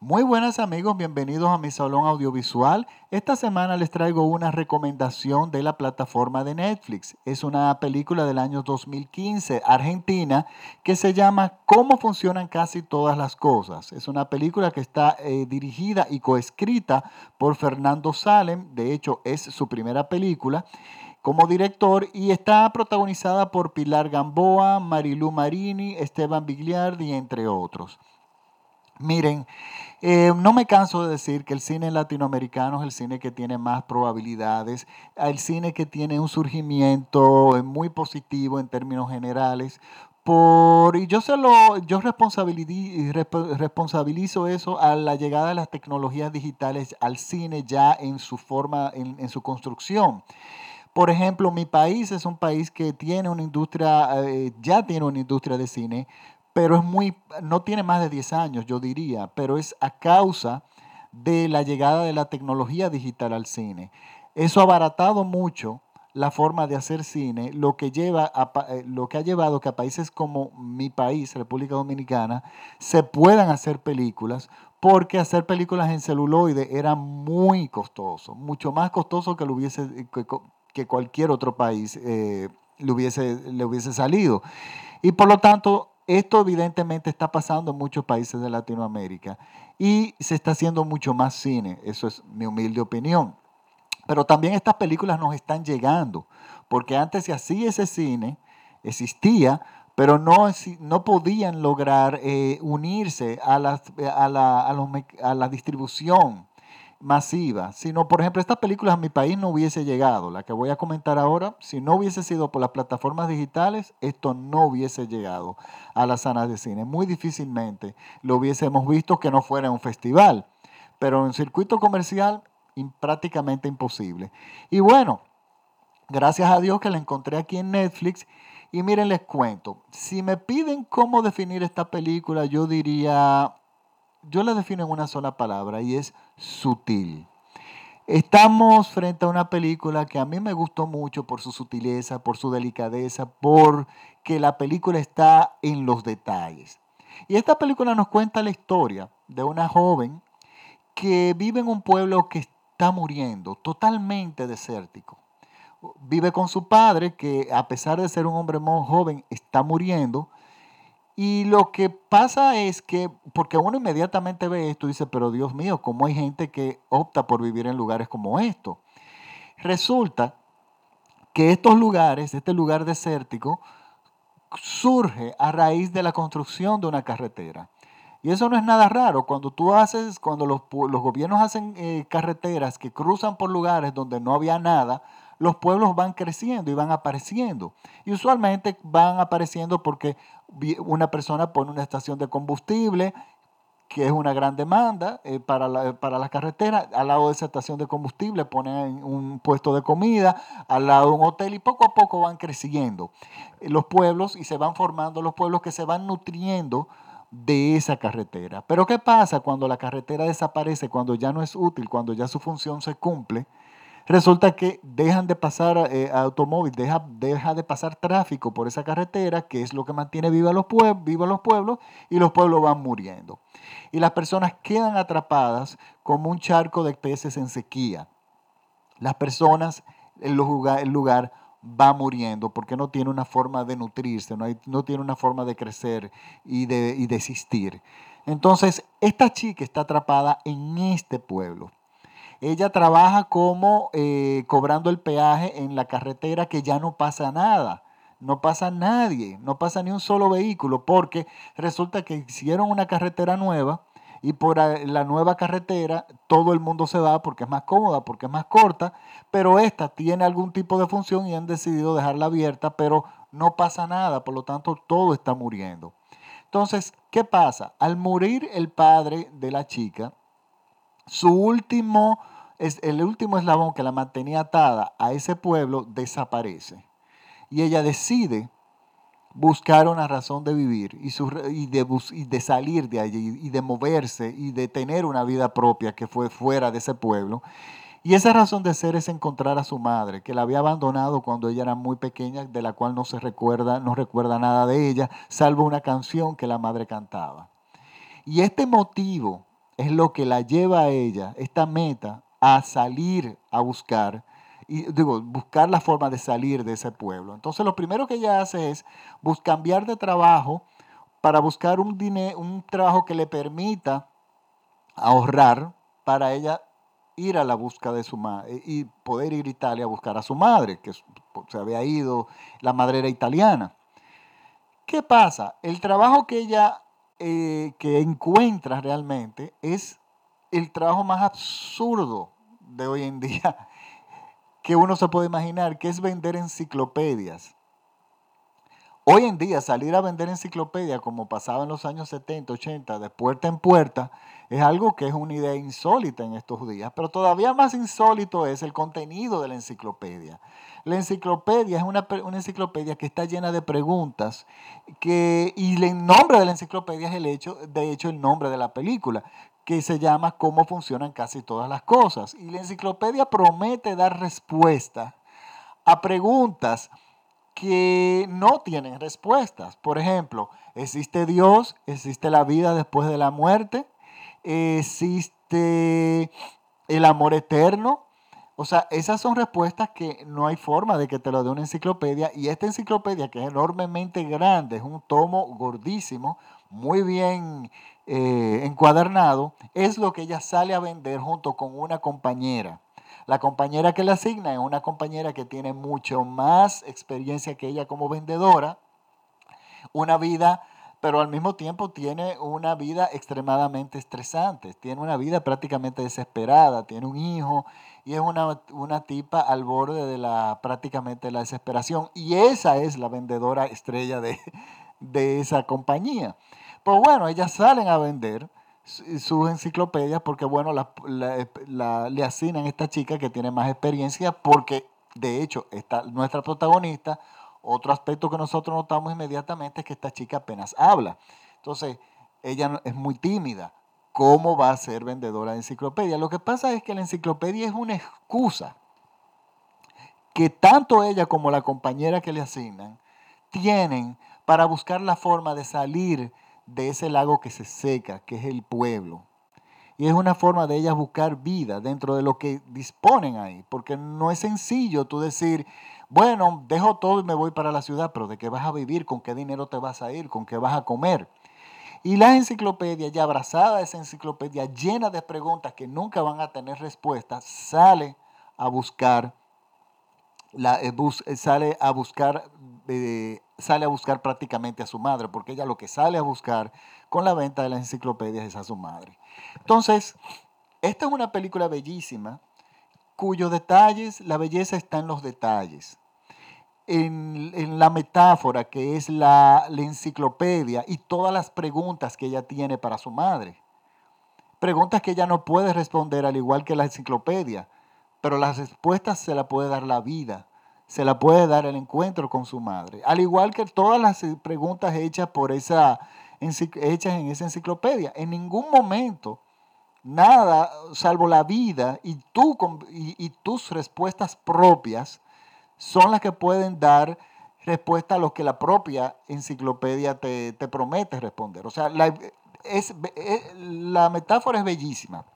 Muy buenas amigos, bienvenidos a mi salón audiovisual. Esta semana les traigo una recomendación de la plataforma de Netflix. Es una película del año 2015, argentina, que se llama Cómo funcionan casi todas las cosas. Es una película que está eh, dirigida y coescrita por Fernando Salem, de hecho es su primera película como director y está protagonizada por Pilar Gamboa, Marilu Marini, Esteban Bigliardi, entre otros. Miren, eh, no me canso de decir que el cine latinoamericano es el cine que tiene más probabilidades, el cine que tiene un surgimiento eh, muy positivo en términos generales. Por, y yo, se lo, yo responsabilizo eso a la llegada de las tecnologías digitales al cine ya en su forma, en, su construcción. Por ejemplo, mi país es un país que tiene una industria, eh, ya tiene una industria de cine pero es muy, no tiene más de 10 años, yo diría, pero es a causa de la llegada de la tecnología digital al cine. Eso ha abaratado mucho la forma de hacer cine, lo que, lleva eh, lo que ha llevado que a países como mi país, República Dominicana, se puedan hacer películas, porque hacer películas en celuloide era muy costoso, mucho más costoso que, lo hubiese, que, cualquier otro país eh, le, hubiese, le hubiese salido. Y por lo tanto, esto evidentemente está pasando en muchos países de Latinoamérica y se está haciendo mucho más cine, eso es mi humilde opinión. Pero también estas películas nos están llegando, porque antes se hacía ese cine, existía, pero no, no podían lograr eh, unirse a, las, a, la, a la distribución masiva, sino, por ejemplo, estas películas a mi país no hubiese llegado. La que voy a comentar ahora, si no hubiese sido por las plataformas digitales, esto no hubiese llegado a las salas de cine. Muy difícilmente lo hubiésemos visto que no fuera un festival, pero en circuito comercial prácticamente imposible. Y bueno, gracias a Dios que la encontré aquí en Netflix. Y miren, les cuento, si me piden cómo definir esta película, yo diría yo la defino en una sola palabra y es sutil. Estamos frente a una película que a mí me gustó mucho por su sutileza, por su delicadeza, porque la película está en los detalles. Y esta película nos cuenta la historia de una joven que vive en un pueblo que está muriendo, totalmente desértico. Vive con su padre, que a pesar de ser un hombre muy joven, está muriendo y lo que pasa es que, porque uno inmediatamente ve esto y dice, pero Dios mío, ¿cómo hay gente que opta por vivir en lugares como esto? Resulta que estos lugares, este lugar desértico, surge a raíz de la construcción de una carretera. Y eso no es nada raro. Cuando tú haces, cuando los, gobiernos hacen eh, carreteras que cruzan por lugares donde no había nada, los pueblos van creciendo y van apareciendo. Y usualmente van apareciendo porque una persona pone una estación de combustible, que es una gran demanda eh, para, la, para las carreteras. Al lado de esa estación de combustible ponen un puesto de comida, al lado de un hotel y poco a poco van creciendo los pueblos y se van formando los pueblos que se van nutriendo de esa carretera. Pero ¿qué pasa cuando la carretera desaparece, cuando ya no es útil, cuando ya su función se cumple? Resulta que dejan de pasar eh, automóviles, deja, deja, de pasar tráfico por esa carretera, que es lo que mantiene viva los, los pueblos, y los pueblos van muriendo. Y las personas quedan atrapadas como un charco de peces en sequía. Las personas, el lugar, el lugar va muriendo porque no tiene una forma de nutrirse, no, no tiene una forma de crecer y de, y de existir. Entonces, esta chica está atrapada en este pueblo. Ella trabaja como eh, cobrando el peaje en la carretera que ya no pasa nada. No pasa nadie, no pasa ni un solo vehículo, porque resulta que hicieron una carretera nueva y por la nueva carretera todo el mundo se va porque es más cómoda, porque es más corta, pero esta tiene algún tipo de función y han decidido dejarla abierta, pero no pasa nada, por lo tanto todo está muriendo. Entonces, ¿qué pasa? Al morir el padre de la chica, su último, el último eslabón que la mantenía atada a ese pueblo desaparece. Y ella decide buscar una razón de vivir y, de, y, de, salir de allí y de moverse y de tener una vida propia que fue fuera de ese pueblo. Y esa razón de ser es encontrar a su madre, que la había abandonado cuando ella era muy pequeña, de la cual no se recuerda, no recuerda nada de ella, salvo una canción que la madre cantaba. Y este motivo es lo que la lleva a ella, esta meta, a salir a buscar, y digo, buscar la forma de salir de ese pueblo. Entonces lo primero que ella hace es cambiar de trabajo para buscar un, dinero, un trabajo que le permita ahorrar para ella ir a la busca de su madre y poder ir a Italia a buscar a su madre, que se había ido, la madre era italiana. ¿Qué pasa? El trabajo que ella eh, que encuentra realmente es el trabajo más absurdo de hoy en día que uno se puede imaginar, que es vender enciclopedias. Hoy en día salir a vender enciclopedias como pasaba en los años 70, 80, de puerta en puerta, es algo que es una idea insólita en estos días, pero todavía más insólito es el contenido de la enciclopedia. La enciclopedia es una, enciclopedia que está llena de preguntas que, y el nombre de la enciclopedia es el hecho, de hecho el nombre de la película, que se llama Cómo funcionan casi todas las cosas. Y la enciclopedia promete dar respuesta a preguntas que no tienen respuestas. Por ejemplo, ¿existe Dios? ¿Existe la vida después de la muerte? ¿Existe el amor eterno? O sea, esas son respuestas que no hay forma de que te lo dé una enciclopedia. Y esta enciclopedia, que es enormemente grande, es un tomo gordísimo, muy bien eh, encuadernado, es lo que ella sale a vender junto con una compañera. La compañera que le asigna es una compañera que tiene mucho más experiencia que ella como vendedora, una vida, pero al mismo tiempo tiene una vida extremadamente estresante, tiene una vida prácticamente desesperada, tiene un hijo y es una, una tipa al borde de la prácticamente la desesperación. Y esa es la vendedora estrella de, de esa compañía. Pues bueno, ellas salen a vender sus enciclopedias porque, bueno, le asignan a esta chica que tiene más experiencia porque, de hecho, esta, nuestra protagonista, otro aspecto que nosotros notamos inmediatamente es que esta chica apenas habla. Entonces, ella es muy tímida. ¿Cómo va a ser vendedora de enciclopedia? Lo que pasa es que la enciclopedia es una excusa que tanto ella como la compañera que le asignan tienen para buscar la forma de salir de ese lago que se seca, que es el pueblo. Y es una forma de ellas buscar vida dentro de lo que disponen ahí, porque no es sencillo tú decir, bueno, dejo todo y me voy para la ciudad, pero ¿de qué vas a vivir? ¿Con qué dinero te vas a ir? ¿Con qué vas a comer? Y la enciclopedia, ya abrazada esa enciclopedia llena de preguntas que nunca van a tener respuesta, sale a buscar, la, eh, eh, sale a buscar eh, sale a buscar prácticamente a su madre, porque ella lo que sale a buscar con la venta de las enciclopedias es a su madre. Entonces, esta es una película bellísima, cuyos detalles, la belleza está en los detalles, en, la metáfora que es la, la enciclopedia y todas las preguntas que ella tiene para su madre. Preguntas que ella no puede responder al igual que la enciclopedia, pero las respuestas se las puede dar la vida se la puede dar el encuentro con su madre. Al igual que todas las preguntas hechas, por esa, hechas en esa enciclopedia. En ningún momento, nada, salvo la vida y, tú, y, tus respuestas propias, son las que pueden dar respuesta a lo que la propia enciclopedia te, promete responder. O sea, la, es, la metáfora es bellísima.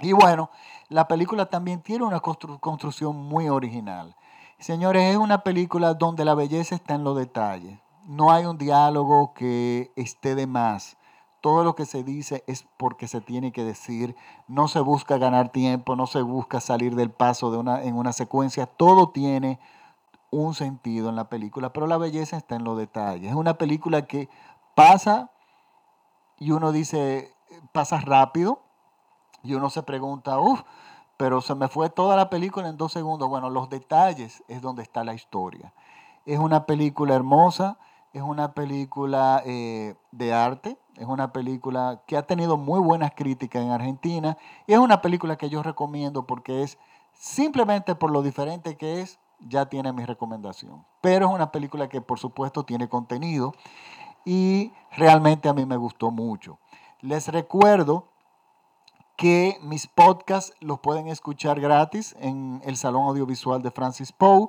Y bueno, la película también tiene una construcción muy original. Señores, es una película donde la belleza está en los detalles. No hay un diálogo que esté de más. Todo lo que se dice es porque se tiene que decir. No se busca ganar tiempo, no se busca salir del paso de una, en una secuencia. Todo tiene un sentido en la película, pero la belleza está en los detalles. Es una película que pasa y uno dice, pasa rápido y uno se pregunta, uff, pero se me fue toda la película en dos segundos. Bueno, los detalles es donde está la historia. Es una película hermosa, es una película eh, de arte, es una película que ha tenido muy buenas críticas en Argentina y es una película que yo recomiendo porque es simplemente por lo diferente que es, ya tiene mi recomendación. Pero es una película que por supuesto tiene contenido y realmente a mí me gustó mucho. Les recuerdo que mis podcasts los pueden escuchar gratis en el Salón Audiovisual de Francis Poe.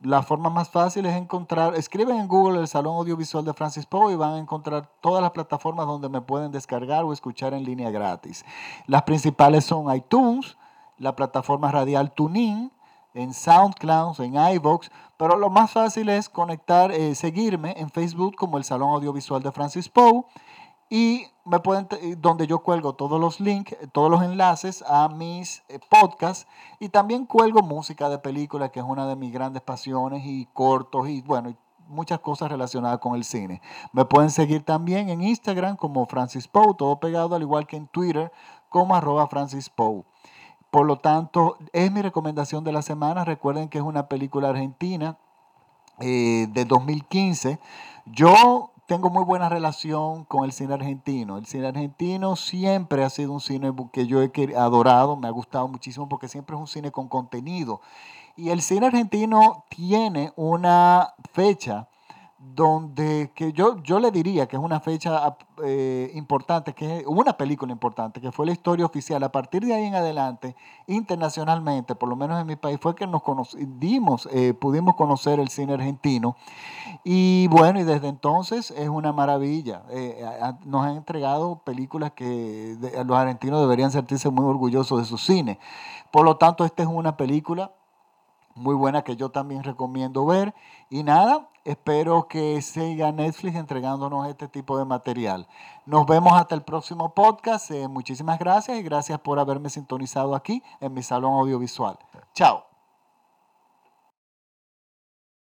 la forma más fácil es encontrar, escriben en Google el Salón Audiovisual de Francis Poe y van a encontrar todas las plataformas donde me pueden descargar o escuchar en línea gratis. Las principales son iTunes, la plataforma radial TuneIn, en SoundCloud, en iVoox, pero lo más fácil es conectar, eh, seguirme en Facebook como el Salón Audiovisual de Francis Poe y me pueden, donde yo cuelgo todos los links, todos los enlaces a mis eh, podcasts y también cuelgo música de películas, que es una de mis grandes pasiones y cortos y bueno, muchas cosas relacionadas con el cine. Me pueden seguir también en Instagram como Francis Poe, todo pegado, al igual que en Twitter como arroba Francis. Por lo tanto, es mi recomendación de la semana. Recuerden que es una película argentina eh, de 2015. Yo tengo muy buena relación con el cine argentino. El cine argentino siempre ha sido un cine que yo he adorado, me ha gustado muchísimo porque siempre es un cine con contenido. Y el cine argentino tiene una fecha donde que yo, yo le diría que es una fecha eh, importante, que es una película importante, que fue la historia oficial. A partir de ahí en adelante, internacionalmente, por lo menos en mi país, fue que nos conocimos, eh, pudimos conocer el cine argentino. Y bueno, y desde entonces es una maravilla. Eh, nos han entregado películas que los argentinos deberían sentirse muy orgullosos de su cine. Por lo tanto, esta es una película muy buena que yo también recomiendo ver. Y nada, espero que siga Netflix entregándonos este tipo de material. Nos vemos hasta el próximo podcast. Eh, muchísimas gracias y gracias por haberme sintonizado aquí en mi salón audiovisual. Chao.